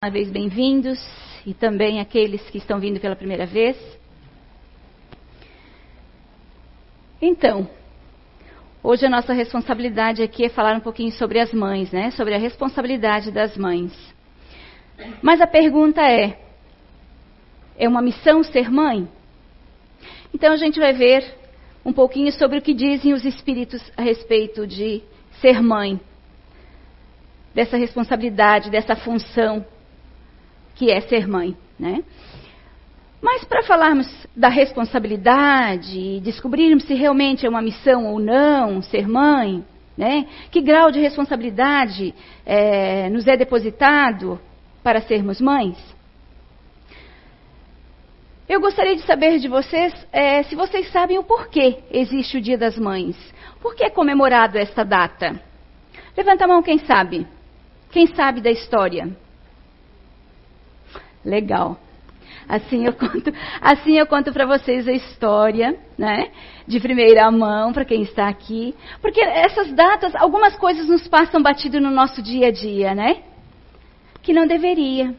uma vez bem-vindos e também aqueles que estão vindo pela primeira vez. Então, hoje a nossa responsabilidade aqui é falar um pouquinho sobre as mães, né? Sobre a responsabilidade das mães. Mas a pergunta é: é uma missão ser mãe? Então a gente vai ver um pouquinho sobre o que dizem os espíritos a respeito de ser mãe, dessa responsabilidade, dessa função que é ser mãe, né? Mas para falarmos da responsabilidade, descobrirmos se realmente é uma missão ou não ser mãe, né? Que grau de responsabilidade é, nos é depositado para sermos mães? Eu gostaria de saber de vocês é, se vocês sabem o porquê existe o Dia das Mães. Por que é comemorado esta data? Levanta a mão quem sabe. Quem sabe da história? Legal. Assim eu conto, assim eu conto para vocês a história, né? De primeira mão para quem está aqui, porque essas datas, algumas coisas nos passam batido no nosso dia a dia, né? Que não deveria.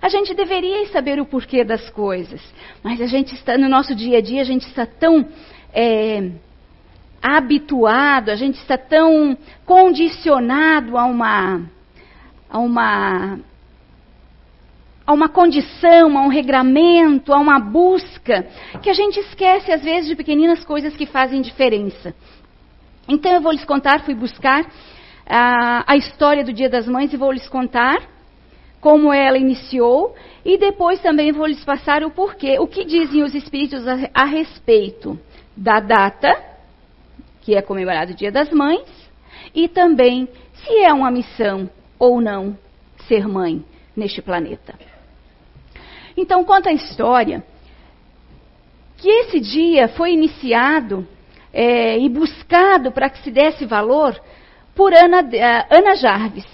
A gente deveria saber o porquê das coisas, mas a gente está no nosso dia a dia, a gente está tão é, habituado, a gente está tão condicionado a uma a uma a uma condição, a um regramento, a uma busca, que a gente esquece às vezes de pequeninas coisas que fazem diferença. Então eu vou lhes contar, fui buscar a, a história do Dia das Mães e vou lhes contar como ela iniciou e depois também vou lhes passar o porquê, o que dizem os espíritos a, a respeito da data, que é comemorado o Dia das Mães, e também se é uma missão ou não ser mãe neste planeta. Então, conta a história que esse dia foi iniciado é, e buscado para que se desse valor por Ana, uh, Ana Jarvis.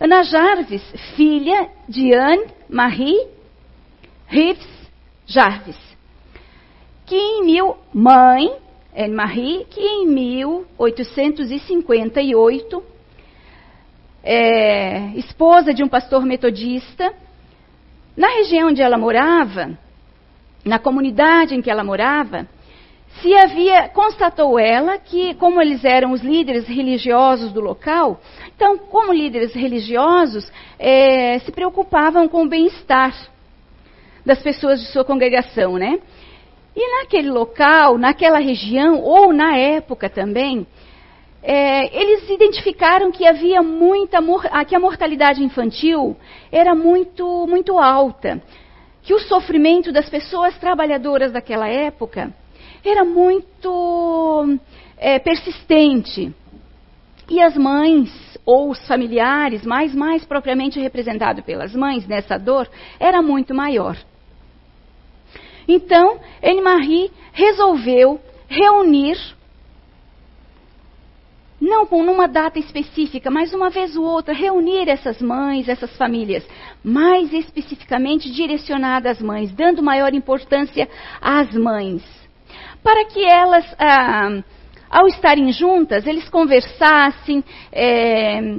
Ana Jarvis, filha de Anne-Marie Rives Jarvis, que em mil, mãe, Anne-Marie, que em 1858, é, esposa de um pastor metodista, na região onde ela morava, na comunidade em que ela morava, se havia, constatou ela que, como eles eram os líderes religiosos do local, então, como líderes religiosos, é, se preocupavam com o bem-estar das pessoas de sua congregação, né? E naquele local, naquela região, ou na época também, é, eles identificaram que havia muita que a mortalidade infantil era muito muito alta, que o sofrimento das pessoas trabalhadoras daquela época era muito é, persistente e as mães ou os familiares, mais mais propriamente representado pelas mães nessa dor, era muito maior. Então, Anne-Marie resolveu reunir não com numa data específica, mas uma vez ou outra, reunir essas mães, essas famílias, mais especificamente direcionadas às mães, dando maior importância às mães, para que elas, ah, ao estarem juntas, eles conversassem, é,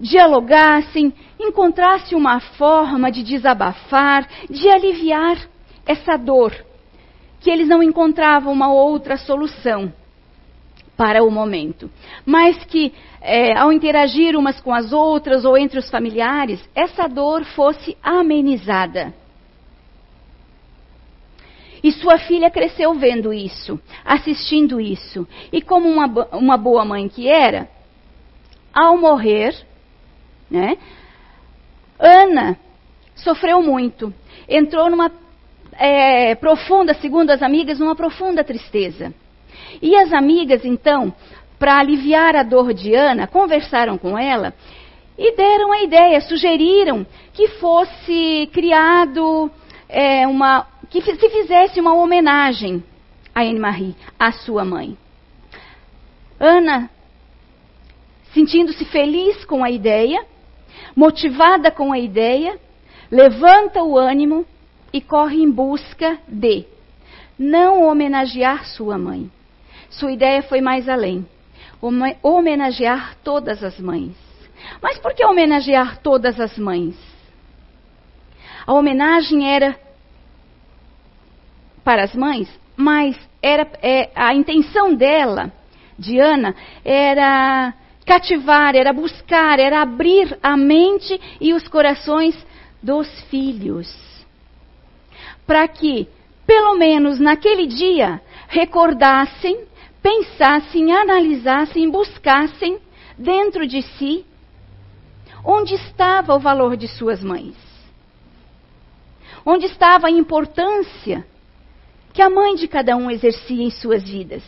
dialogassem, encontrassem uma forma de desabafar, de aliviar essa dor, que eles não encontravam uma outra solução para o momento. Mas que, é, ao interagir umas com as outras ou entre os familiares, essa dor fosse amenizada. E sua filha cresceu vendo isso, assistindo isso. E como uma, uma boa mãe que era, ao morrer, né, Ana sofreu muito. Entrou numa é, profunda, segundo as amigas, numa profunda tristeza. E as amigas, então, para aliviar a dor de Ana, conversaram com ela e deram a ideia, sugeriram que fosse criado é, uma. que se fizesse uma homenagem a Anne-Marie, a sua mãe. Ana, sentindo-se feliz com a ideia, motivada com a ideia, levanta o ânimo e corre em busca de não homenagear sua mãe, sua ideia foi mais além homenagear todas as mães. Mas por que homenagear todas as mães? A homenagem era para as mães, mas era é, a intenção dela, de Ana, era cativar, era buscar, era abrir a mente e os corações dos filhos. Para que, pelo menos naquele dia, recordassem, pensassem, analisassem, buscassem dentro de si onde estava o valor de suas mães. Onde estava a importância que a mãe de cada um exercia em suas vidas.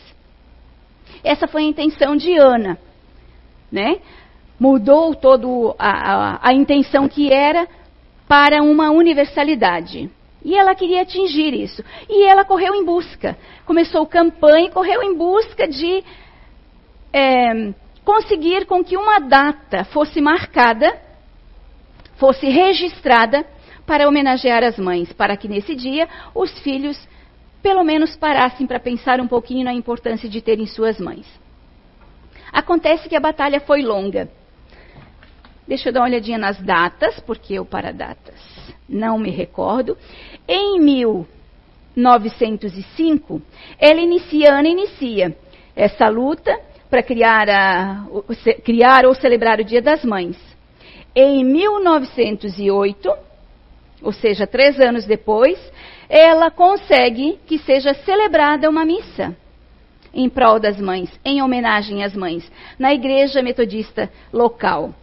Essa foi a intenção de Ana, né? Mudou toda a, a, a intenção que era para uma universalidade. E ela queria atingir isso. E ela correu em busca. Começou campanha e correu em busca de é, conseguir com que uma data fosse marcada, fosse registrada para homenagear as mães, para que nesse dia os filhos pelo menos parassem para pensar um pouquinho na importância de terem suas mães. Acontece que a batalha foi longa. Deixa eu dar uma olhadinha nas datas, porque eu para datas não me recordo. Em 1905, ela inicia, Ana inicia essa luta para criar, criar ou celebrar o Dia das Mães. Em 1908, ou seja, três anos depois, ela consegue que seja celebrada uma missa em prol das mães, em homenagem às mães, na igreja metodista local.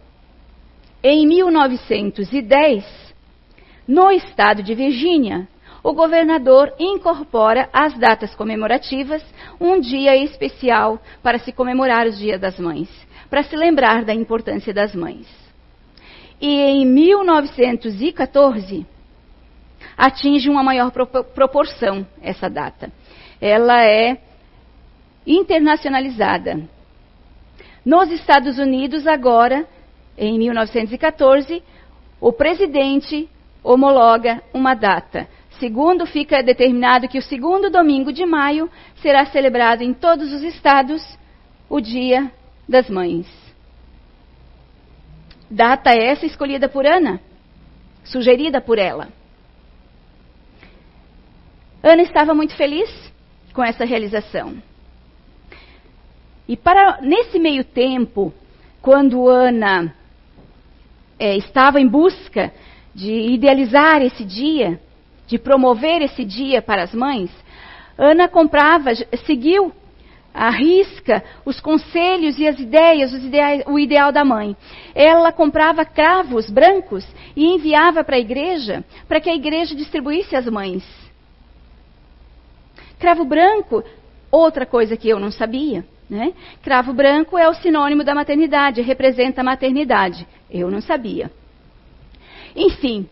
Em 1910, no estado de Virgínia, o governador incorpora às datas comemorativas um dia especial para se comemorar os Dias das Mães, para se lembrar da importância das mães. E em 1914, atinge uma maior proporção essa data. Ela é internacionalizada. Nos Estados Unidos, agora, em 1914, o presidente homologa uma data. Segundo, fica determinado que o segundo domingo de maio será celebrado em todos os estados o Dia das Mães. Data essa escolhida por Ana, sugerida por ela. Ana estava muito feliz com essa realização. E para nesse meio tempo, quando Ana é, estava em busca de idealizar esse dia, de promover esse dia para as mães, Ana comprava, seguiu à risca os conselhos e as ideias, ideais, o ideal da mãe. Ela comprava cravos brancos e enviava para a igreja, para que a igreja distribuísse às mães. Cravo branco, outra coisa que eu não sabia. Né? Cravo branco é o sinônimo da maternidade, representa a maternidade. Eu não sabia. Enfim,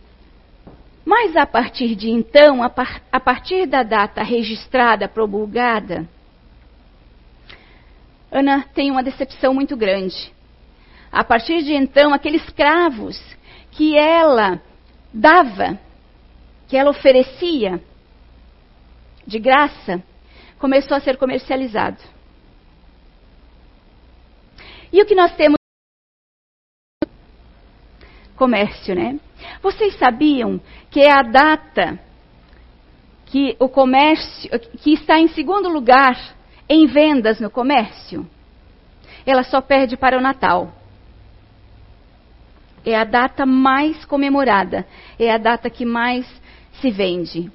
mas a partir de então, a, par, a partir da data registrada, promulgada, Ana tem uma decepção muito grande. A partir de então, aqueles cravos que ela dava, que ela oferecia, de graça, começou a ser comercializado. E o que nós temos? Comércio, né? Vocês sabiam que é a data que o comércio, que está em segundo lugar em vendas no comércio? Ela só perde para o Natal. É a data mais comemorada, é a data que mais se vende.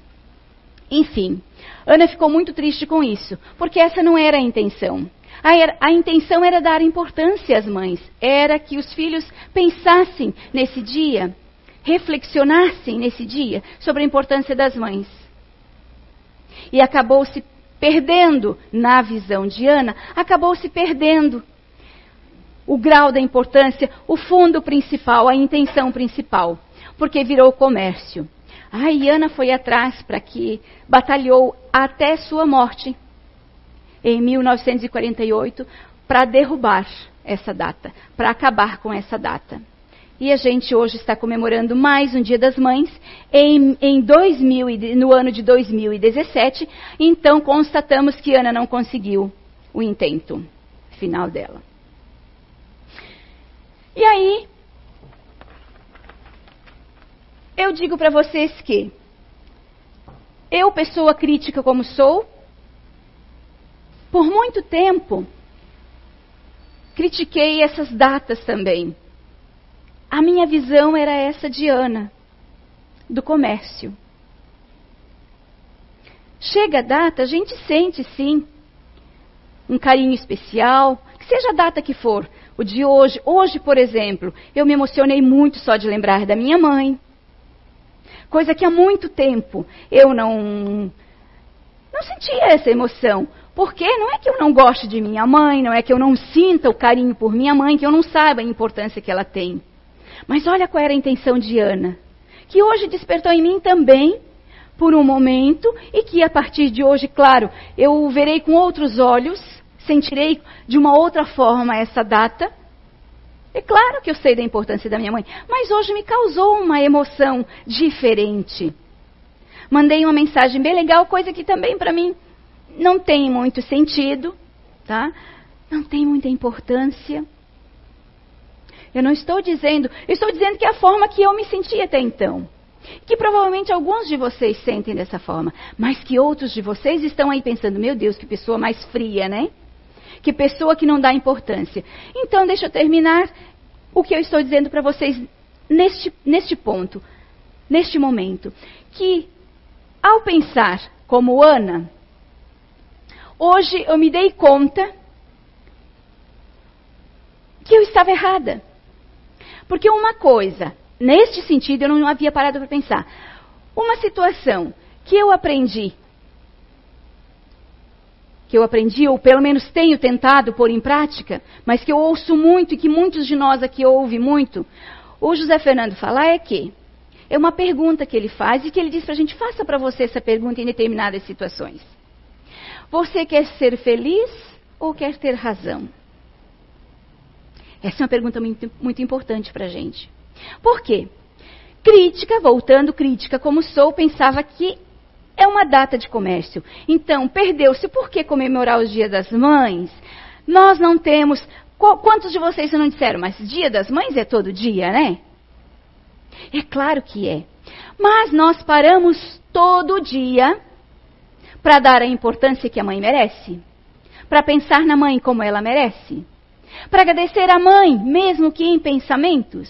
Enfim, Ana ficou muito triste com isso, porque essa não era a intenção. A, a, intenção era dar importância às mães, era que os filhos pensassem nesse dia, reflexionassem nesse dia sobre a importância das mães. E acabou se perdendo, na visão de Ana, acabou se perdendo o grau da importância, o fundo principal, a intenção principal, porque virou comércio. A Ana foi atrás para que batalhou até sua morte em 1948 para derrubar essa data, para acabar com essa data. E a gente hoje está comemorando mais um Dia das Mães em, em 2000, no ano de 2017. Então constatamos que Ana não conseguiu o intento final dela. E aí eu digo para vocês que eu, pessoa crítica como sou, por muito tempo critiquei essas datas também. A minha visão era essa de Ana, do comércio. Chega a data, a gente sente sim um carinho especial, que seja a data que for, o de hoje. Hoje, por exemplo, eu me emocionei muito só de lembrar da minha mãe. Coisa que há muito tempo eu não não sentia essa emoção. Porque não é que eu não goste de minha mãe, não é que eu não sinta o carinho por minha mãe, que eu não saiba a importância que ela tem. Mas olha qual era a intenção de Ana, que hoje despertou em mim também por um momento e que a partir de hoje, claro, eu verei com outros olhos, sentirei de uma outra forma essa data é claro que eu sei da importância da minha mãe, mas hoje me causou uma emoção diferente. Mandei uma mensagem bem legal, coisa que também para mim não tem muito sentido, tá? Não tem muita importância. Eu não estou dizendo, eu estou dizendo que é a forma que eu me senti até então. Que provavelmente alguns de vocês sentem dessa forma, mas que outros de vocês estão aí pensando: meu Deus, que pessoa mais fria, né? que pessoa que não dá importância. Então, deixa eu terminar o que eu estou dizendo para vocês neste, neste ponto, neste momento. Que, ao pensar como Ana, hoje eu me dei conta que eu estava errada. Porque uma coisa, neste sentido, eu não havia parado para pensar. Uma situação que eu aprendi que eu aprendi, ou pelo menos tenho tentado pôr em prática, mas que eu ouço muito e que muitos de nós aqui ouvem muito, o José Fernando falar é que é uma pergunta que ele faz e que ele diz para a gente: faça para você essa pergunta em determinadas situações. Você quer ser feliz ou quer ter razão? Essa é uma pergunta muito, muito importante para a gente. Por quê? Crítica, voltando crítica como sou, pensava que é uma data de comércio. Então, perdeu-se por que comemorar os Dia das Mães? Nós não temos. Quantos de vocês não disseram, mas Dia das Mães é todo dia, né? É claro que é. Mas nós paramos todo dia para dar a importância que a mãe merece, para pensar na mãe como ela merece, para agradecer a mãe, mesmo que em pensamentos,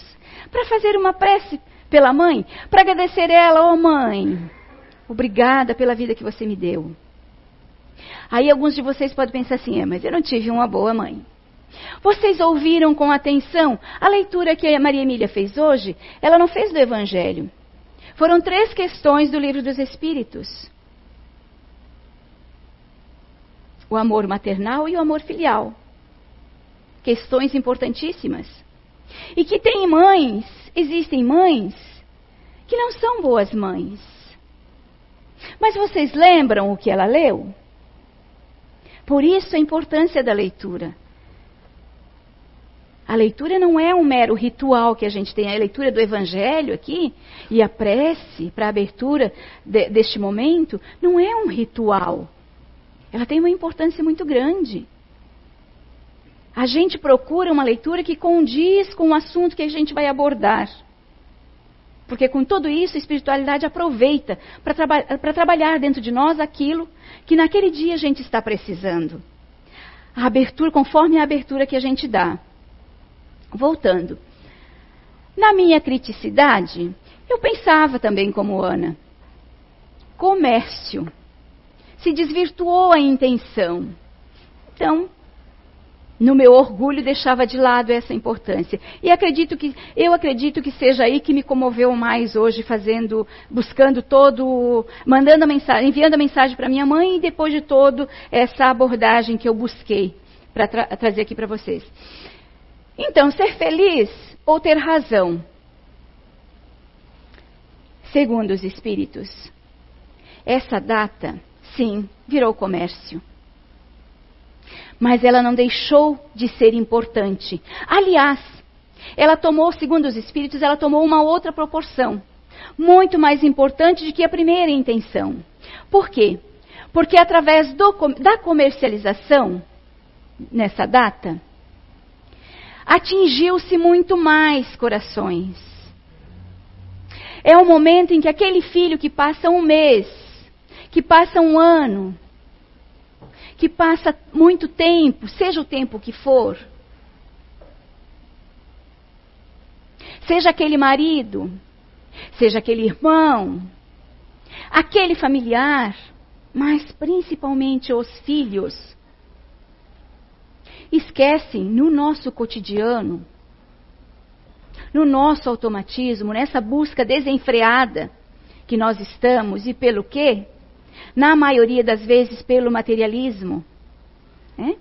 para fazer uma prece pela mãe, para agradecer ela, ô oh, mãe, Obrigada pela vida que você me deu. Aí alguns de vocês podem pensar assim: é, mas eu não tive uma boa mãe. Vocês ouviram com atenção a leitura que a Maria Emília fez hoje? Ela não fez do Evangelho. Foram três questões do livro dos Espíritos: o amor maternal e o amor filial. Questões importantíssimas. E que tem mães, existem mães, que não são boas mães. Mas vocês lembram o que ela leu? Por isso a importância da leitura. A leitura não é um mero ritual que a gente tem, a leitura do Evangelho aqui e a prece para a abertura de, deste momento não é um ritual. Ela tem uma importância muito grande. A gente procura uma leitura que condiz com o assunto que a gente vai abordar. Porque com tudo isso, a espiritualidade aproveita para traba trabalhar dentro de nós aquilo que naquele dia a gente está precisando. A abertura, conforme a abertura que a gente dá. Voltando. Na minha criticidade, eu pensava também como Ana. Comércio. Se desvirtuou a intenção. Então, no meu orgulho deixava de lado essa importância. E acredito que eu acredito que seja aí que me comoveu mais hoje fazendo, buscando todo, mandando a mensagem, enviando a mensagem para minha mãe e depois de todo essa abordagem que eu busquei para tra trazer aqui para vocês. Então, ser feliz ou ter razão? Segundo os espíritos, essa data, sim, virou comércio mas ela não deixou de ser importante. Aliás, ela tomou, segundo os espíritos, ela tomou uma outra proporção, muito mais importante do que a primeira intenção. Por quê? Porque através do, da comercialização, nessa data, atingiu-se muito mais corações. É o momento em que aquele filho que passa um mês, que passa um ano, que passa muito tempo, seja o tempo que for, seja aquele marido, seja aquele irmão, aquele familiar, mas principalmente os filhos, esquecem no nosso cotidiano, no nosso automatismo, nessa busca desenfreada que nós estamos e pelo quê? Na maioria das vezes pelo materialismo. Né?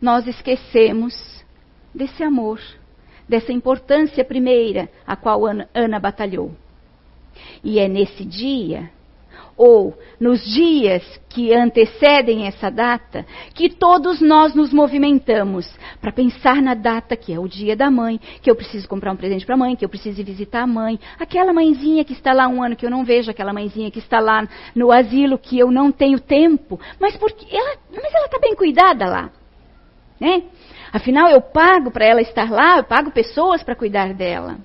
Nós esquecemos desse amor, dessa importância primeira a qual Ana, Ana batalhou. E é nesse dia ou nos dias que antecedem essa data, que todos nós nos movimentamos para pensar na data que é o dia da mãe, que eu preciso comprar um presente para a mãe, que eu preciso visitar a mãe, aquela mãezinha que está lá um ano que eu não vejo, aquela mãezinha que está lá no asilo que eu não tenho tempo, mas porque ela, mas ela está bem cuidada lá, né? Afinal eu pago para ela estar lá, eu pago pessoas para cuidar dela.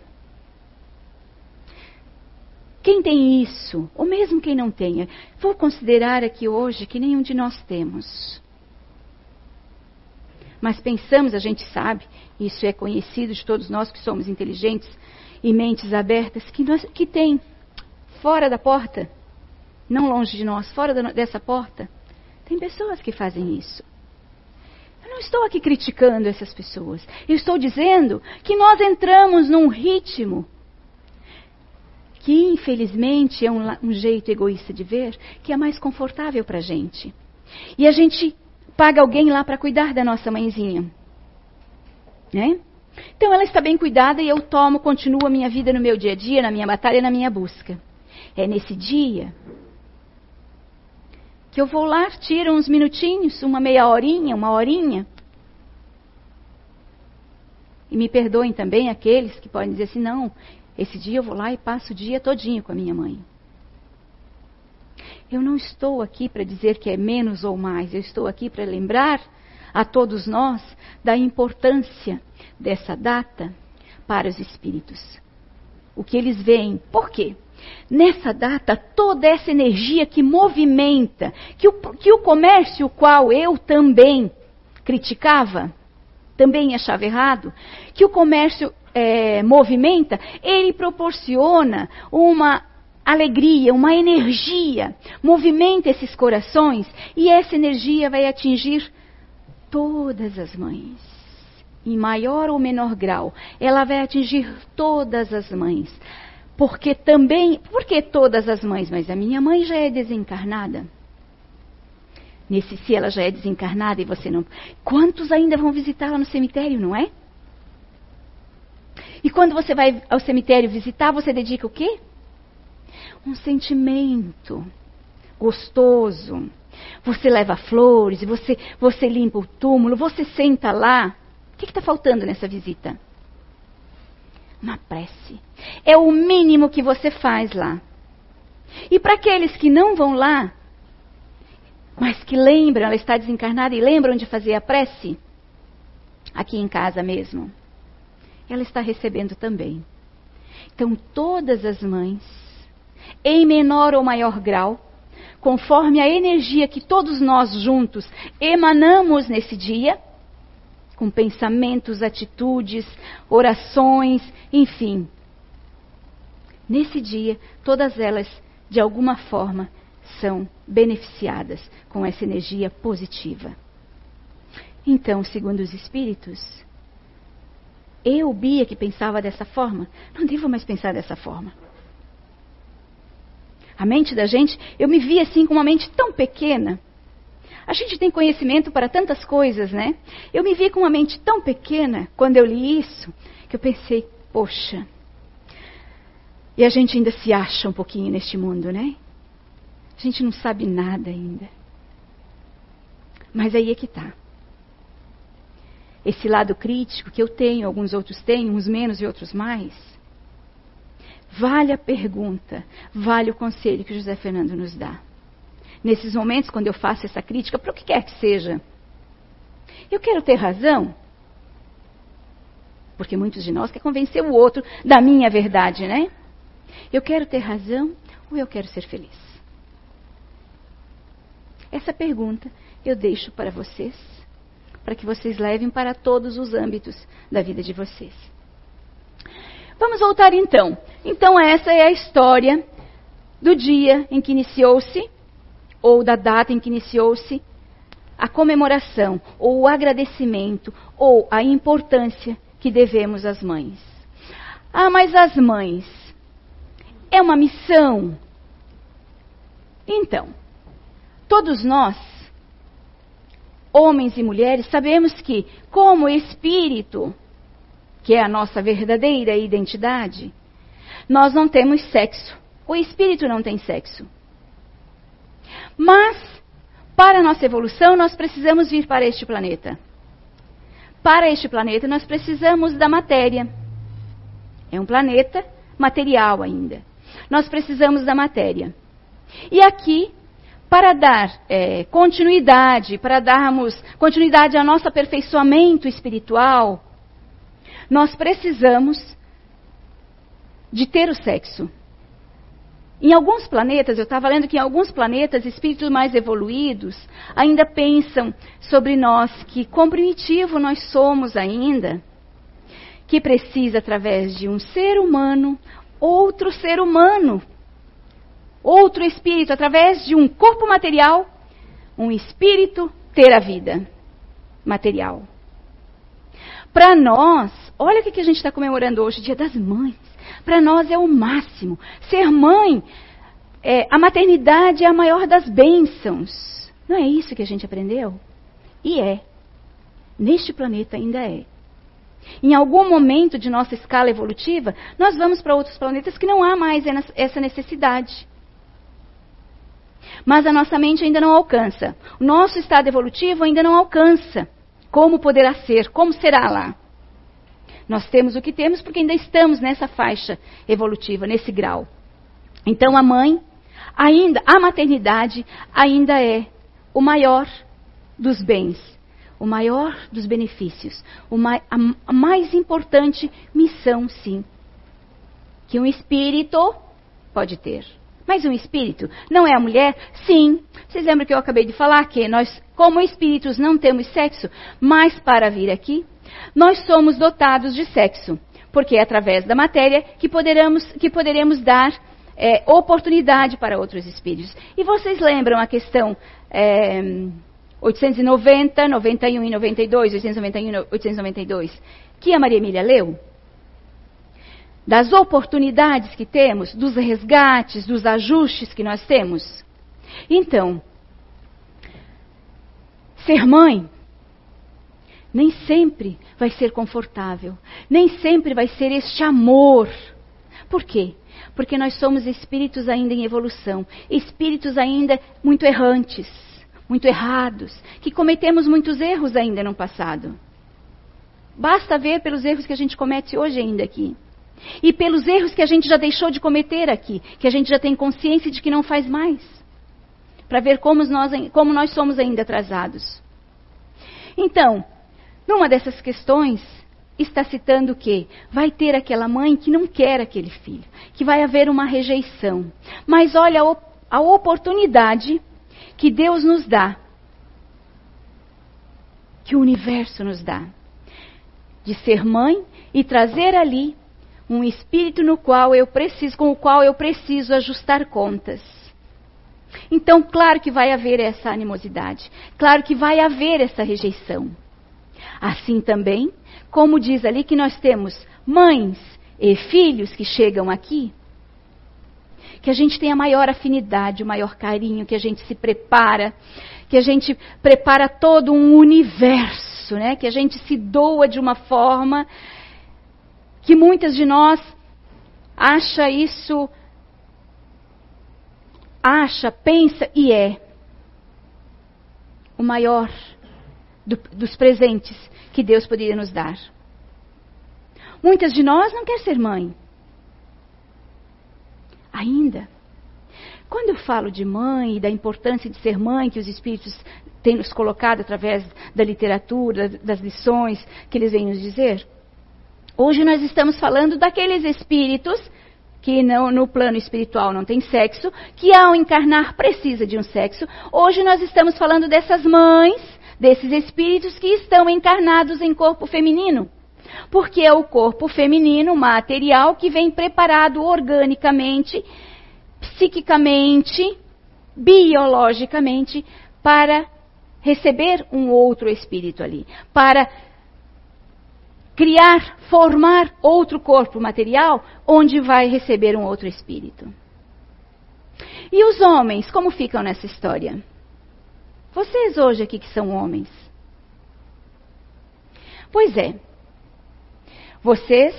Quem tem isso, ou mesmo quem não tenha, vou considerar aqui hoje que nenhum de nós temos. Mas pensamos, a gente sabe, isso é conhecido de todos nós que somos inteligentes e mentes abertas, que, nós, que tem fora da porta, não longe de nós, fora da, dessa porta, tem pessoas que fazem isso. Eu não estou aqui criticando essas pessoas. Eu estou dizendo que nós entramos num ritmo que infelizmente é um, um jeito egoísta de ver, que é mais confortável para a gente. E a gente paga alguém lá para cuidar da nossa mãezinha. Né? Então ela está bem cuidada e eu tomo, continuo a minha vida no meu dia a dia, na minha batalha, na minha busca. É nesse dia que eu vou lá, tiro uns minutinhos, uma meia horinha, uma horinha. E me perdoem também aqueles que podem dizer assim, não, esse dia eu vou lá e passo o dia todinho com a minha mãe. Eu não estou aqui para dizer que é menos ou mais, eu estou aqui para lembrar a todos nós da importância dessa data para os espíritos. O que eles veem. Por quê? Nessa data, toda essa energia que movimenta, que o, que o comércio, o qual eu também criticava, também achava errado, que o comércio é, movimenta, ele proporciona uma alegria, uma energia, movimenta esses corações e essa energia vai atingir todas as mães. Em maior ou menor grau, ela vai atingir todas as mães. Porque também, por que todas as mães? Mas a minha mãe já é desencarnada. Nesse se ela já é desencarnada e você não. Quantos ainda vão visitá-la no cemitério, não é? E quando você vai ao cemitério visitar, você dedica o quê? Um sentimento gostoso. Você leva flores, você, você limpa o túmulo, você senta lá. O que está faltando nessa visita? Uma prece. É o mínimo que você faz lá. E para aqueles que não vão lá, mas que lembram, ela está desencarnada e lembram de fazer a prece, aqui em casa mesmo ela está recebendo também. Então, todas as mães, em menor ou maior grau, conforme a energia que todos nós juntos emanamos nesse dia, com pensamentos, atitudes, orações, enfim. Nesse dia, todas elas, de alguma forma, são beneficiadas com essa energia positiva. Então, segundo os Espíritos, eu, Bia, que pensava dessa forma, não devo mais pensar dessa forma. A mente da gente, eu me vi assim com uma mente tão pequena. A gente tem conhecimento para tantas coisas, né? Eu me vi com uma mente tão pequena quando eu li isso, que eu pensei, poxa. E a gente ainda se acha um pouquinho neste mundo, né? A gente não sabe nada ainda. Mas aí é que está esse lado crítico que eu tenho, alguns outros têm, uns menos e outros mais. Vale a pergunta, vale o conselho que José Fernando nos dá. Nesses momentos, quando eu faço essa crítica, para o que quer que seja, eu quero ter razão, porque muitos de nós querem convencer o outro da minha verdade, né? Eu quero ter razão ou eu quero ser feliz? Essa pergunta eu deixo para vocês, para que vocês levem para todos os âmbitos da vida de vocês. Vamos voltar então. Então, essa é a história do dia em que iniciou-se, ou da data em que iniciou-se, a comemoração, ou o agradecimento, ou a importância que devemos às mães. Ah, mas as mães, é uma missão. Então, todos nós, homens e mulheres, sabemos que, como espírito, que é a nossa verdadeira identidade, nós não temos sexo. O espírito não tem sexo. Mas, para a nossa evolução, nós precisamos vir para este planeta. Para este planeta, nós precisamos da matéria. É um planeta material ainda. Nós precisamos da matéria. E aqui, para dar é, continuidade, para darmos continuidade ao nosso aperfeiçoamento espiritual, nós precisamos de ter o sexo. Em alguns planetas, eu estava lendo que em alguns planetas, espíritos mais evoluídos ainda pensam sobre nós, que quão primitivo nós somos ainda, que precisa, através de um ser humano, outro ser humano, outro espírito, através de um corpo material, um espírito ter a vida material. Para nós, olha o que a gente está comemorando hoje, Dia das Mães. Para nós é o máximo. Ser mãe, é, a maternidade é a maior das bênçãos. Não é isso que a gente aprendeu? E é. Neste planeta ainda é. Em algum momento de nossa escala evolutiva, nós vamos para outros planetas que não há mais essa necessidade. Mas a nossa mente ainda não alcança. O nosso estado evolutivo ainda não alcança. Como poderá ser? Como será lá? Nós temos o que temos porque ainda estamos nessa faixa evolutiva, nesse grau. Então a mãe, ainda, a maternidade ainda é o maior dos bens, o maior dos benefícios, a, mais importante missão, sim, que um espírito pode ter. Mas um espírito não é a mulher? Sim. Vocês lembram que eu acabei de falar que nós, como espíritos, não temos sexo, mas para vir aqui, nós somos dotados de sexo, porque é através da matéria que poderemos, que poderemos dar é, oportunidade para outros espíritos. E vocês lembram a questão é, 890, 91 e 92, 891 e 892, que a Maria Emília leu? Das oportunidades que temos, dos resgates, dos ajustes que nós temos. Então, ser mãe nem sempre vai ser confortável, nem sempre vai ser este amor. Por quê? Porque nós somos espíritos ainda em evolução, espíritos ainda muito errantes, muito errados, que cometemos muitos erros ainda no passado. Basta ver pelos erros que a gente comete hoje ainda aqui. E pelos erros que a gente já deixou de cometer aqui, que a gente já tem consciência de que não faz mais. Para ver como nós, como nós somos ainda atrasados. Então, numa dessas questões, está citando que vai ter aquela mãe que não quer aquele filho, que vai haver uma rejeição. Mas olha a oportunidade que Deus nos dá, que o universo nos dá, de ser mãe e trazer ali um espírito no qual eu preciso, com o qual eu preciso ajustar contas. Então, claro que vai haver essa animosidade, claro que vai haver essa rejeição. Assim também, como diz ali que nós temos mães e filhos que chegam aqui, que a gente tenha maior afinidade, o maior carinho, que a gente se prepara, que a gente prepara todo um universo, né? Que a gente se doa de uma forma que muitas de nós acha isso, acha, pensa e é o maior do, dos presentes que Deus poderia nos dar. Muitas de nós não quer ser mãe. Ainda. Quando eu falo de mãe e da importância de ser mãe, que os espíritos têm nos colocado através da literatura, das lições que eles vêm nos dizer, Hoje nós estamos falando daqueles espíritos que não, no plano espiritual não tem sexo, que ao encarnar precisa de um sexo. Hoje nós estamos falando dessas mães, desses espíritos que estão encarnados em corpo feminino. Porque é o corpo feminino material que vem preparado organicamente, psiquicamente, biologicamente para receber um outro espírito ali, para criar, formar outro corpo material onde vai receber um outro espírito. E os homens, como ficam nessa história? Vocês hoje aqui que são homens. Pois é. Vocês,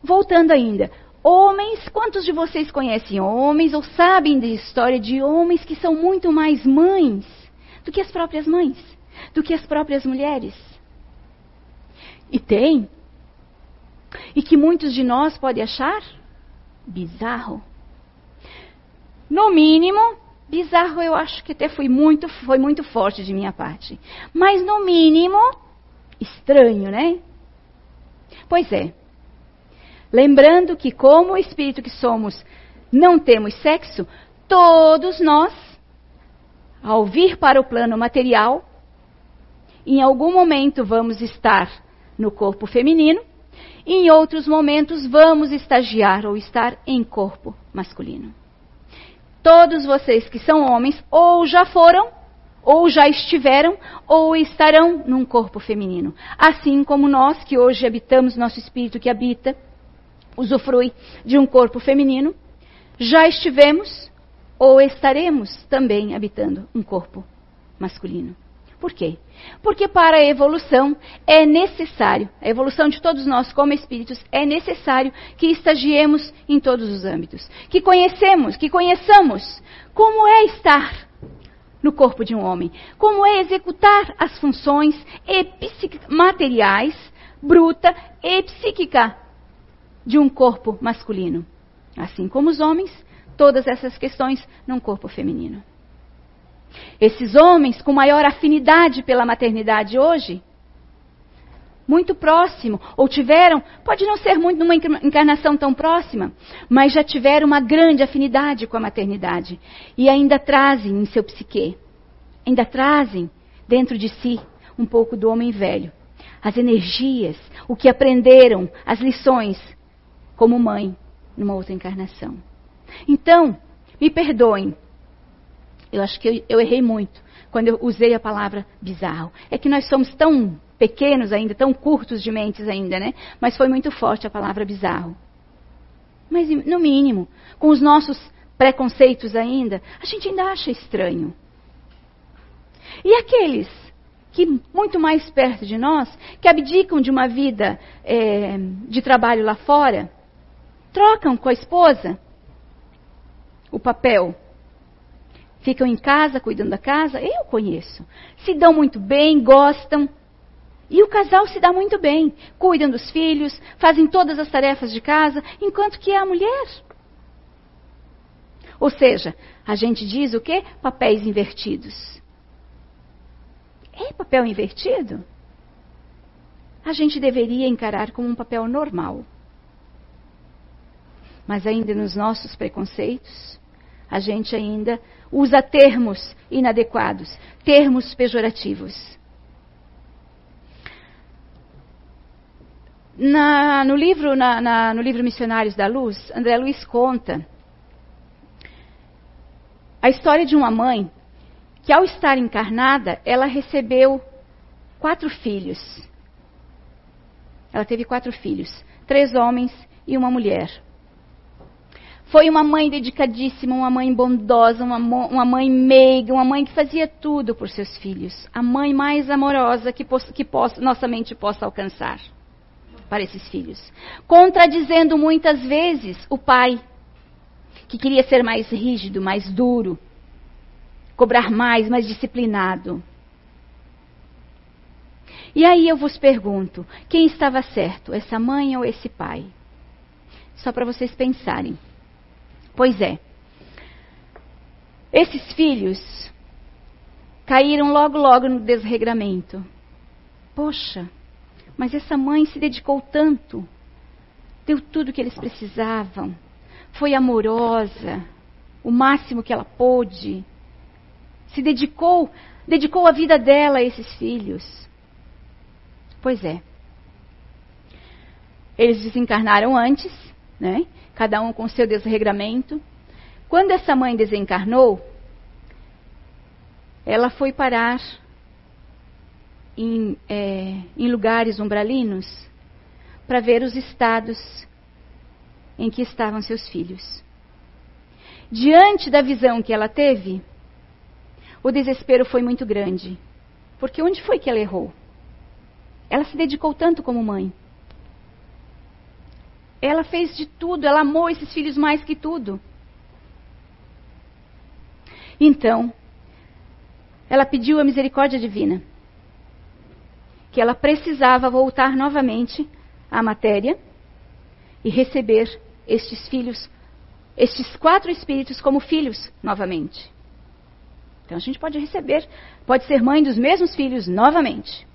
voltando ainda, homens, quantos de vocês conhecem homens ou sabem da história de homens que são muito mais mães do que as próprias mães, do que as próprias mulheres? E tem. E que muitos de nós podem achar bizarro. No mínimo, bizarro eu acho que até foi muito, foi muito forte de minha parte. Mas no mínimo, estranho, né? Pois é. Lembrando que, como espírito que somos, não temos sexo, todos nós, ao vir para o plano material, em algum momento vamos estar no corpo feminino, e em outros momentos vamos estagiar ou estar em corpo masculino. Todos vocês que são homens, ou já foram, ou já estiveram, ou estarão num corpo feminino. Assim como nós, que hoje habitamos, nosso espírito que habita, usufrui de um corpo feminino, já estivemos ou estaremos também habitando um corpo masculino. Por quê? Porque para a evolução é necessário, a evolução de todos nós como espíritos, é necessário que estagiemos em todos os âmbitos, que conhecemos, que conheçamos como é estar no corpo de um homem, como é executar as funções materiais, bruta e psíquica de um corpo masculino, assim como os homens, todas essas questões num corpo feminino. Esses homens com maior afinidade pela maternidade hoje, muito próximo, ou tiveram, pode não ser muito numa encarnação tão próxima, mas já tiveram uma grande afinidade com a maternidade e ainda trazem em seu psique, ainda trazem dentro de si um pouco do homem velho, as energias, o que aprenderam, as lições como mãe numa outra encarnação. Então, me perdoem eu acho que eu, eu errei muito quando eu usei a palavra bizarro. É que nós somos tão pequenos ainda, tão curtos de mentes ainda, né? Mas foi muito forte a palavra bizarro. Mas, no mínimo, com os nossos preconceitos ainda, a gente ainda acha estranho. E aqueles que, muito mais perto de nós, que abdicam de uma vida é, de trabalho lá fora, trocam com a esposa o papel ficam em casa cuidando da casa, eu conheço. Se dão muito bem, gostam. E o casal se dá muito bem, cuidam dos filhos, fazem todas as tarefas de casa, enquanto que é a mulher. Ou seja, a gente diz o quê? Papéis invertidos. É papel invertido? A gente deveria encarar como um papel normal. Mas ainda nos nossos preconceitos, a gente ainda usa termos inadequados, termos pejorativos. Na, no, livro, na, na, no livro Missionários da Luz, André Luiz conta a história de uma mãe que, ao estar encarnada, ela recebeu quatro filhos. Ela teve quatro filhos, três homens e uma mulher. Foi uma mãe dedicadíssima, uma mãe bondosa, uma, uma mãe meiga, uma mãe que fazia tudo por seus filhos. A mãe mais amorosa que, que possa, nossa mente possa alcançar para esses filhos. Contradizendo muitas vezes o pai, que queria ser mais rígido, mais duro, cobrar mais, mais disciplinado. E aí eu vos pergunto: quem estava certo, essa mãe ou esse pai? Só para vocês pensarem. Pois é. Esses filhos caíram logo, logo no desregramento. Poxa, mas essa mãe se dedicou tanto, deu tudo o que eles precisavam, foi amorosa, o máximo que ela pôde, se dedicou, dedicou a vida dela a esses filhos. Pois é. Eles desencarnaram antes, né? Cada um com seu desregramento. Quando essa mãe desencarnou, ela foi parar em, é, em lugares umbralinos para ver os estados em que estavam seus filhos. Diante da visão que ela teve, o desespero foi muito grande. Porque onde foi que ela errou? Ela se dedicou tanto como mãe. Ela fez de tudo, ela amou esses filhos mais que tudo. Então, ela pediu a misericórdia divina, que ela precisava voltar novamente à matéria e receber estes filhos, estes quatro espíritos como filhos novamente. Então a gente pode receber, pode ser mãe dos mesmos filhos novamente.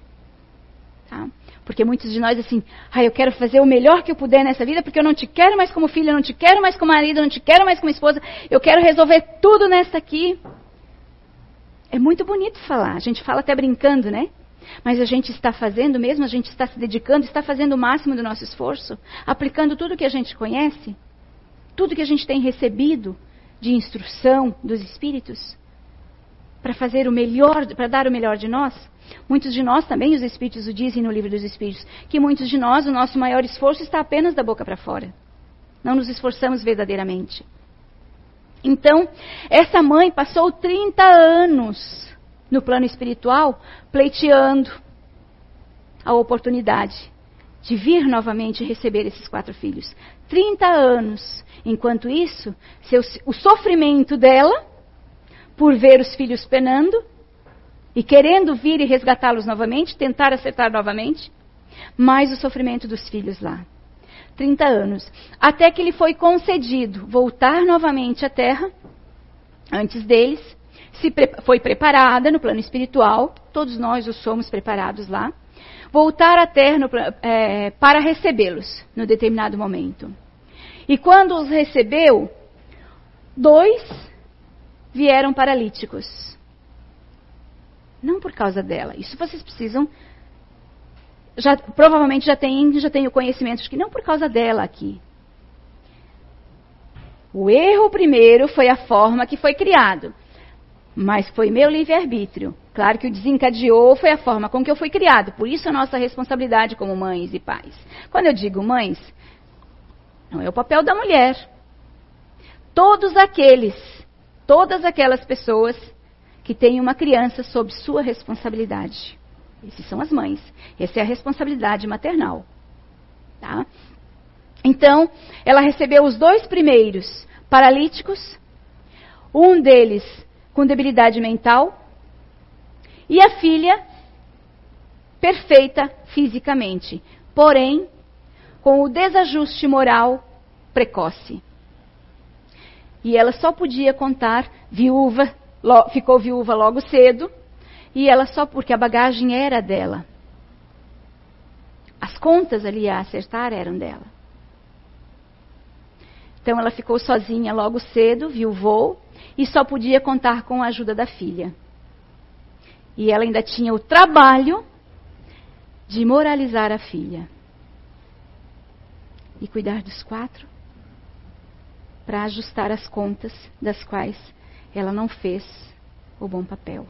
Tá? Porque muitos de nós, assim, ah, eu quero fazer o melhor que eu puder nessa vida, porque eu não te quero mais como filha, eu não te quero mais como marido, eu não te quero mais como esposa, eu quero resolver tudo nesta aqui. É muito bonito falar, a gente fala até brincando, né? Mas a gente está fazendo mesmo, a gente está se dedicando, está fazendo o máximo do nosso esforço, aplicando tudo que a gente conhece, tudo que a gente tem recebido de instrução dos espíritos para fazer o melhor, para dar o melhor de nós? Muitos de nós também, os Espíritos o dizem no livro dos Espíritos, que muitos de nós, o nosso maior esforço está apenas da boca para fora. Não nos esforçamos verdadeiramente. Então, essa mãe passou 30 anos no plano espiritual pleiteando a oportunidade de vir novamente receber esses quatro filhos. 30 anos. Enquanto isso, seu, o sofrimento dela por ver os filhos penando e querendo vir e resgatá-los novamente, tentar acertar novamente, mais o sofrimento dos filhos lá. 30 anos. Até que lhe foi concedido voltar novamente à terra, antes deles, pre foi preparada no plano espiritual, todos nós os somos preparados lá, voltar à terra no, é, para recebê-los no determinado momento. E quando os recebeu, dois vieram paralíticos. Não por causa dela. Isso vocês precisam. Já, provavelmente já têm já tem o conhecimento de que não por causa dela aqui. O erro primeiro foi a forma que foi criado. Mas foi meu livre-arbítrio. Claro que o desencadeou foi a forma com que eu fui criado. Por isso a nossa responsabilidade como mães e pais. Quando eu digo mães, não é o papel da mulher. Todos aqueles todas aquelas pessoas que têm uma criança sob sua responsabilidade. Essas são as mães. Essa é a responsabilidade maternal. Tá? Então, ela recebeu os dois primeiros paralíticos, um deles com debilidade mental, e a filha perfeita fisicamente, porém com o desajuste moral precoce. E ela só podia contar viúva, lo, ficou viúva logo cedo, e ela só porque a bagagem era dela. As contas ali a acertar eram dela. Então ela ficou sozinha logo cedo, viuvou, e só podia contar com a ajuda da filha. E ela ainda tinha o trabalho de moralizar a filha. E cuidar dos quatro para ajustar as contas das quais ela não fez o bom papel.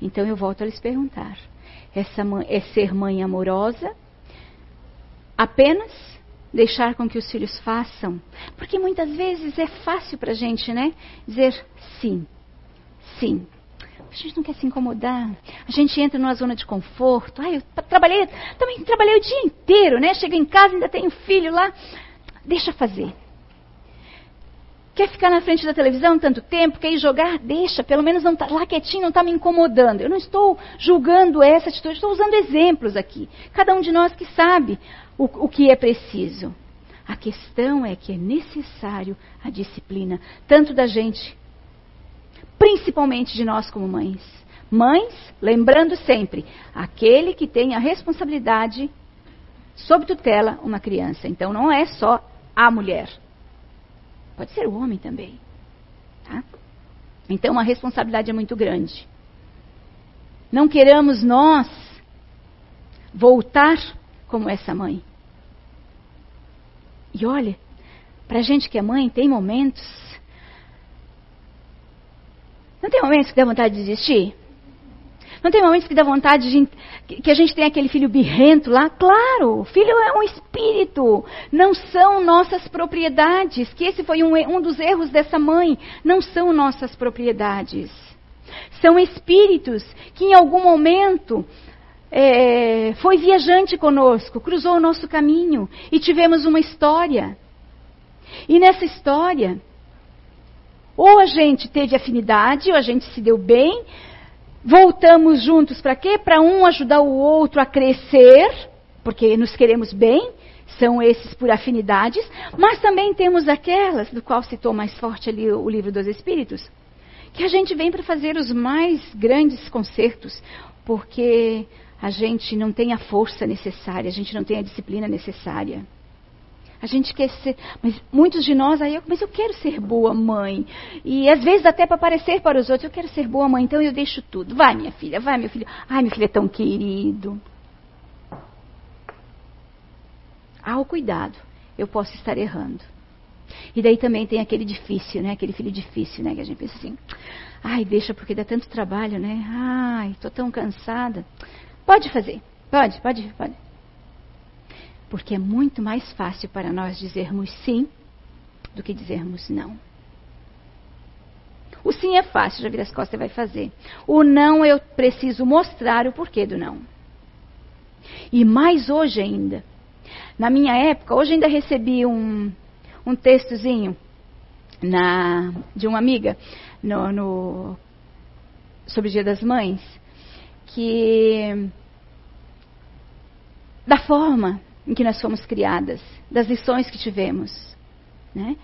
Então eu volto a lhes perguntar: essa mãe, é ser mãe amorosa? Apenas deixar com que os filhos façam? Porque muitas vezes é fácil para a gente, né? Dizer sim, sim. A gente não quer se incomodar. A gente entra numa zona de conforto. Ai, eu trabalhei, também trabalhei o dia inteiro, né? Chega em casa, ainda tenho filho lá. Deixa fazer. Quer ficar na frente da televisão tanto tempo? Quer ir jogar? Deixa, pelo menos não tá lá quietinho, não está me incomodando. Eu não estou julgando essa atitude, estou usando exemplos aqui. Cada um de nós que sabe o, o que é preciso. A questão é que é necessário a disciplina, tanto da gente, principalmente de nós como mães. Mães, lembrando sempre, aquele que tem a responsabilidade sob tutela, uma criança. Então não é só a mulher. Pode ser o homem também. Tá? Então a responsabilidade é muito grande. Não queremos nós voltar como essa mãe. E olha, para gente que é mãe, tem momentos. Não tem momentos que dá vontade de desistir? Não tem momentos que dá vontade de, que a gente tem aquele filho birrento lá? Claro, filho é um espírito, não são nossas propriedades. Que esse foi um, um dos erros dessa mãe. Não são nossas propriedades. São espíritos que em algum momento é, foi viajante conosco, cruzou o nosso caminho e tivemos uma história. E nessa história, ou a gente teve afinidade, ou a gente se deu bem, voltamos juntos para quê? Para um ajudar o outro a crescer, porque nos queremos bem, são esses por afinidades, mas também temos aquelas, do qual citou mais forte ali o livro dos Espíritos, que a gente vem para fazer os mais grandes concertos, porque a gente não tem a força necessária, a gente não tem a disciplina necessária. A gente quer ser, mas muitos de nós aí, mas eu quero ser boa mãe. E às vezes até para parecer para os outros, eu quero ser boa mãe, então eu deixo tudo. Vai, minha filha, vai, meu filho. Ai, meu filho é tão querido. Ah, o cuidado. Eu posso estar errando. E daí também tem aquele difícil, né? Aquele filho difícil, né? Que a gente pensa assim, ai, deixa porque dá tanto trabalho, né? Ai, estou tão cansada. Pode fazer, pode, pode, pode. Porque é muito mais fácil para nós dizermos sim do que dizermos não. O sim é fácil, já vira as costas e vai fazer. O não eu preciso mostrar o porquê do não. E mais hoje ainda. Na minha época, hoje ainda recebi um, um textozinho na, de uma amiga no, no, sobre o Dia das Mães que da forma em que nós fomos criadas, das lições que tivemos, né?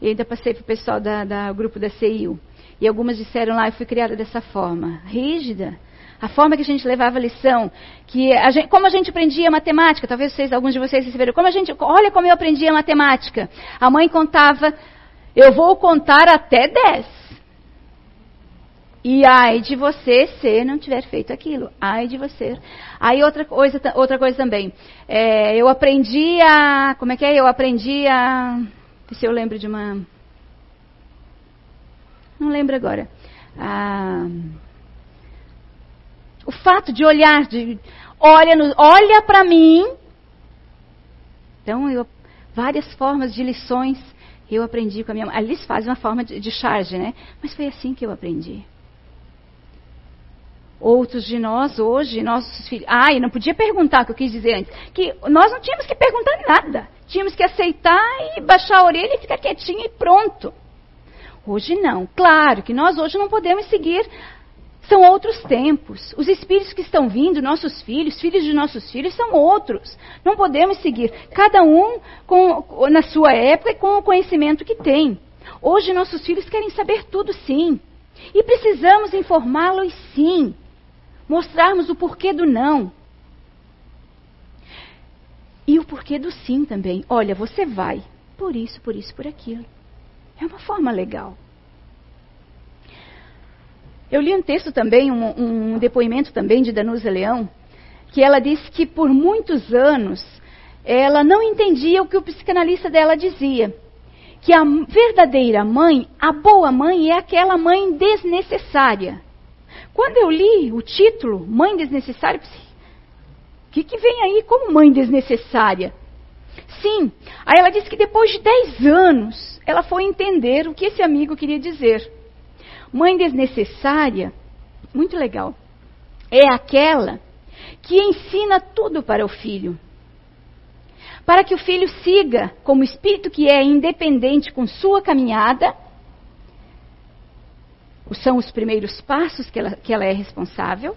Eu ainda passei para o pessoal da, da grupo da CIU. E algumas disseram lá, eu fui criada dessa forma, rígida. A forma que a gente levava a lição, que a gente, como a gente aprendia matemática, talvez vocês, alguns de vocês receberam, como a gente, olha como eu aprendia matemática. A mãe contava, eu vou contar até 10. E ai de você se não tiver feito aquilo. Ai de você. Aí outra coisa, outra coisa também. É, eu aprendi a. Como é que é? Eu aprendi a. Se eu lembro de uma. Não lembro agora. O fato de olhar, de olha, olha para mim. Então, eu, várias formas de lições eu aprendi com a minha mãe. Eles fazem uma forma de, de charge, né? Mas foi assim que eu aprendi. Outros de nós hoje, nossos filhos. Ah, e não podia perguntar o que eu quis dizer antes. Que nós não tínhamos que perguntar nada. Tínhamos que aceitar e baixar a orelha e ficar quietinho e pronto. Hoje não. Claro que nós hoje não podemos seguir. São outros tempos. Os espíritos que estão vindo, nossos filhos, filhos de nossos filhos, são outros. Não podemos seguir. Cada um com, na sua época e com o conhecimento que tem. Hoje nossos filhos querem saber tudo sim. E precisamos informá-los sim mostrarmos o porquê do não. E o porquê do sim também. Olha, você vai por isso, por isso, por aquilo. É uma forma legal. Eu li um texto também, um, um depoimento também de Danusa Leão, que ela disse que por muitos anos ela não entendia o que o psicanalista dela dizia. Que a verdadeira mãe, a boa mãe, é aquela mãe desnecessária. Quando eu li o título, Mãe Desnecessária, o que, que vem aí como mãe desnecessária? Sim, aí ela disse que depois de 10 anos ela foi entender o que esse amigo queria dizer. Mãe desnecessária, muito legal, é aquela que ensina tudo para o filho. Para que o filho siga como espírito que é independente com sua caminhada são os primeiros passos que ela, que ela é responsável,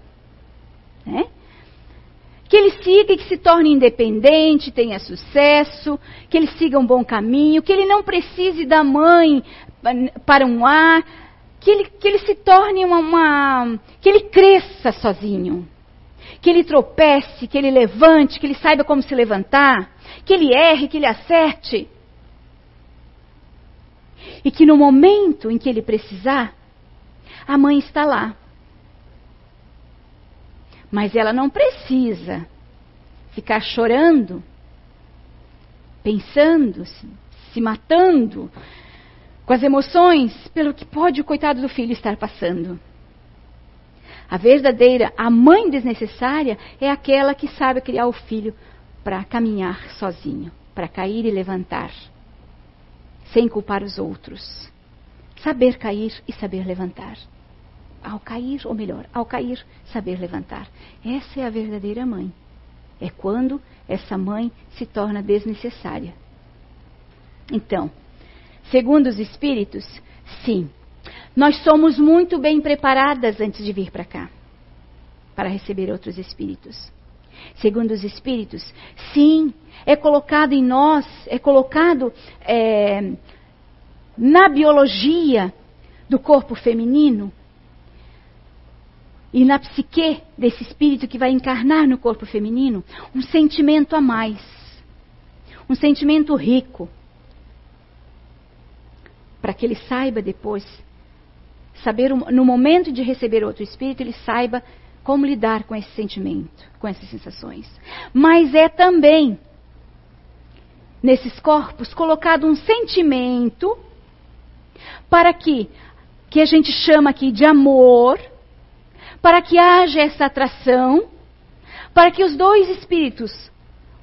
né? que ele siga e que se torne independente, tenha sucesso, que ele siga um bom caminho, que ele não precise da mãe para um ar, que ele, que ele se torne uma, uma, que ele cresça sozinho. que ele tropece, que ele levante, que ele saiba como se levantar, que ele erre, que ele acerte. E que no momento em que ele precisar, a mãe está lá. Mas ela não precisa ficar chorando, pensando, se, matando com as emoções pelo que pode o coitado do filho estar passando. A verdadeira, a mãe desnecessária é aquela que sabe criar o filho para caminhar sozinho, para cair e levantar, sem culpar os outros. Saber cair e saber levantar. Ao cair, ou melhor, ao cair, saber levantar. Essa é a verdadeira mãe. É quando essa mãe se torna desnecessária. Então, segundo os espíritos, sim, nós somos muito bem preparadas antes de vir para cá, para receber outros espíritos. Segundo os espíritos, sim, é colocado em nós, é colocado é, na biologia do corpo feminino e na psique desse espírito que vai encarnar no corpo feminino um sentimento a mais, um sentimento rico, para que ele saiba depois saber no momento de receber outro espírito, ele saiba como lidar com esse sentimento, com essas sensações. Mas é também nesses corpos colocado um sentimento para que que a gente chama aqui de amor, para que haja essa atração, para que os dois espíritos,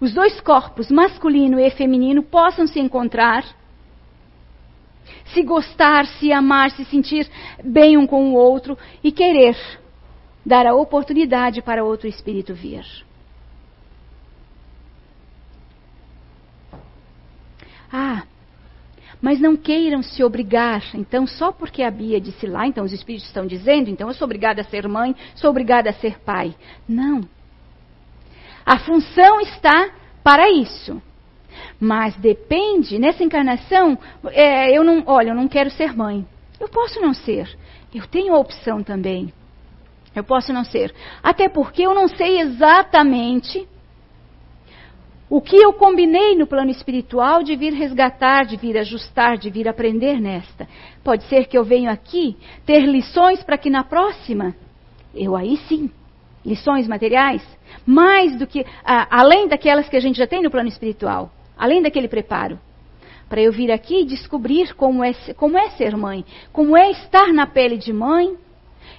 os dois corpos, masculino e feminino, possam se encontrar se gostar, se amar, se sentir bem um com o outro e querer dar a oportunidade para outro espírito vir. Ah, mas não queiram se obrigar. Então, só porque a Bia disse lá, então os espíritos estão dizendo, então eu sou obrigada a ser mãe, sou obrigada a ser pai. Não. A função está para isso. Mas depende, nessa encarnação, é, eu não, olha, eu não quero ser mãe. Eu posso não ser. Eu tenho a opção também. Eu posso não ser. Até porque eu não sei exatamente o que eu combinei no plano espiritual de vir resgatar, de vir ajustar, de vir aprender nesta. Pode ser que eu venha aqui ter lições para que na próxima, eu aí sim, lições materiais, mais do que, além daquelas que a gente já tem no plano espiritual além daquele preparo. Para eu vir aqui e descobrir como é, como é ser mãe, como é estar na pele de mãe.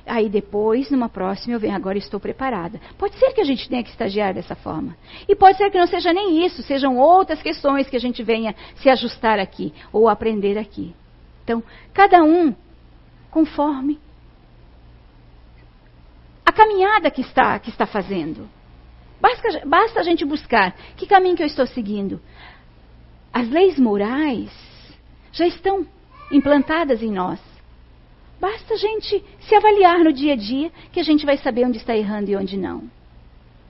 Aí depois, numa próxima, eu venho, agora estou preparada. Pode ser que a gente tenha que estagiar dessa forma. E pode ser que não seja nem isso, sejam outras questões que a gente venha se ajustar aqui, ou aprender aqui. Então, cada um conforme a caminhada que está, que está fazendo. Basta, basta a gente buscar que caminho que eu estou seguindo. As leis morais já estão implantadas em nós. Basta a gente se avaliar no dia a dia que a gente vai saber onde está errando e onde não.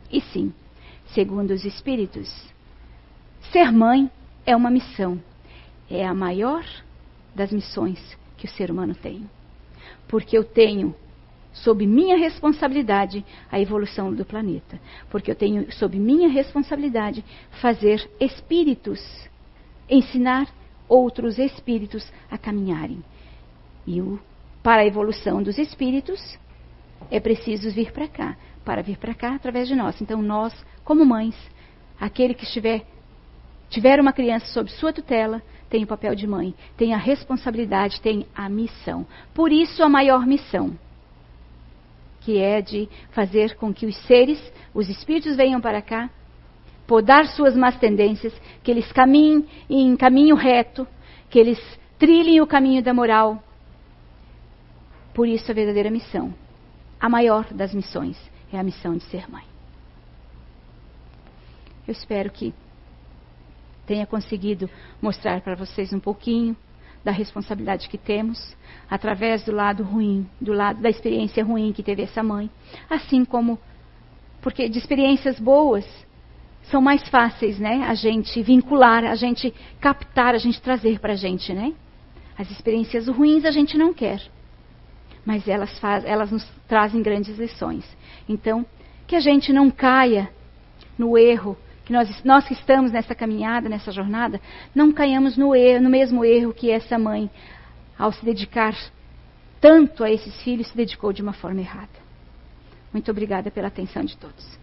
E sim, segundo os Espíritos, ser mãe é uma missão. É a maior das missões que o ser humano tem. Porque eu tenho sob minha responsabilidade a evolução do planeta. Porque eu tenho sob minha responsabilidade fazer espíritos ensinar outros espíritos a caminharem. E o, para a evolução dos espíritos, é preciso vir para cá. Para vir para cá através de nós. Então, nós, como mães, aquele que estiver, tiver uma criança sob sua tutela, tem o papel de mãe, tem a responsabilidade, tem a missão. Por isso, a maior missão, que é de fazer com que os seres, os espíritos venham para cá podar suas más tendências, que eles caminhem em caminho reto, que eles trilhem o caminho da moral. Por isso a verdadeira missão, a maior das missões, é a missão de ser mãe. Eu espero que tenha conseguido mostrar para vocês um pouquinho da responsabilidade que temos através do lado ruim, do lado da experiência ruim que teve essa mãe, assim como porque de experiências boas são mais fáceis, né? A gente vincular, a gente captar, a gente trazer para a gente, né? As experiências ruins a gente não quer, mas elas, faz, elas nos trazem grandes lições. Então, que a gente não caia no erro, que nós, nós que estamos nessa caminhada, nessa jornada, não caiamos no, erro, no mesmo erro que essa mãe, ao se dedicar tanto a esses filhos, se dedicou de uma forma errada. Muito obrigada pela atenção de todos.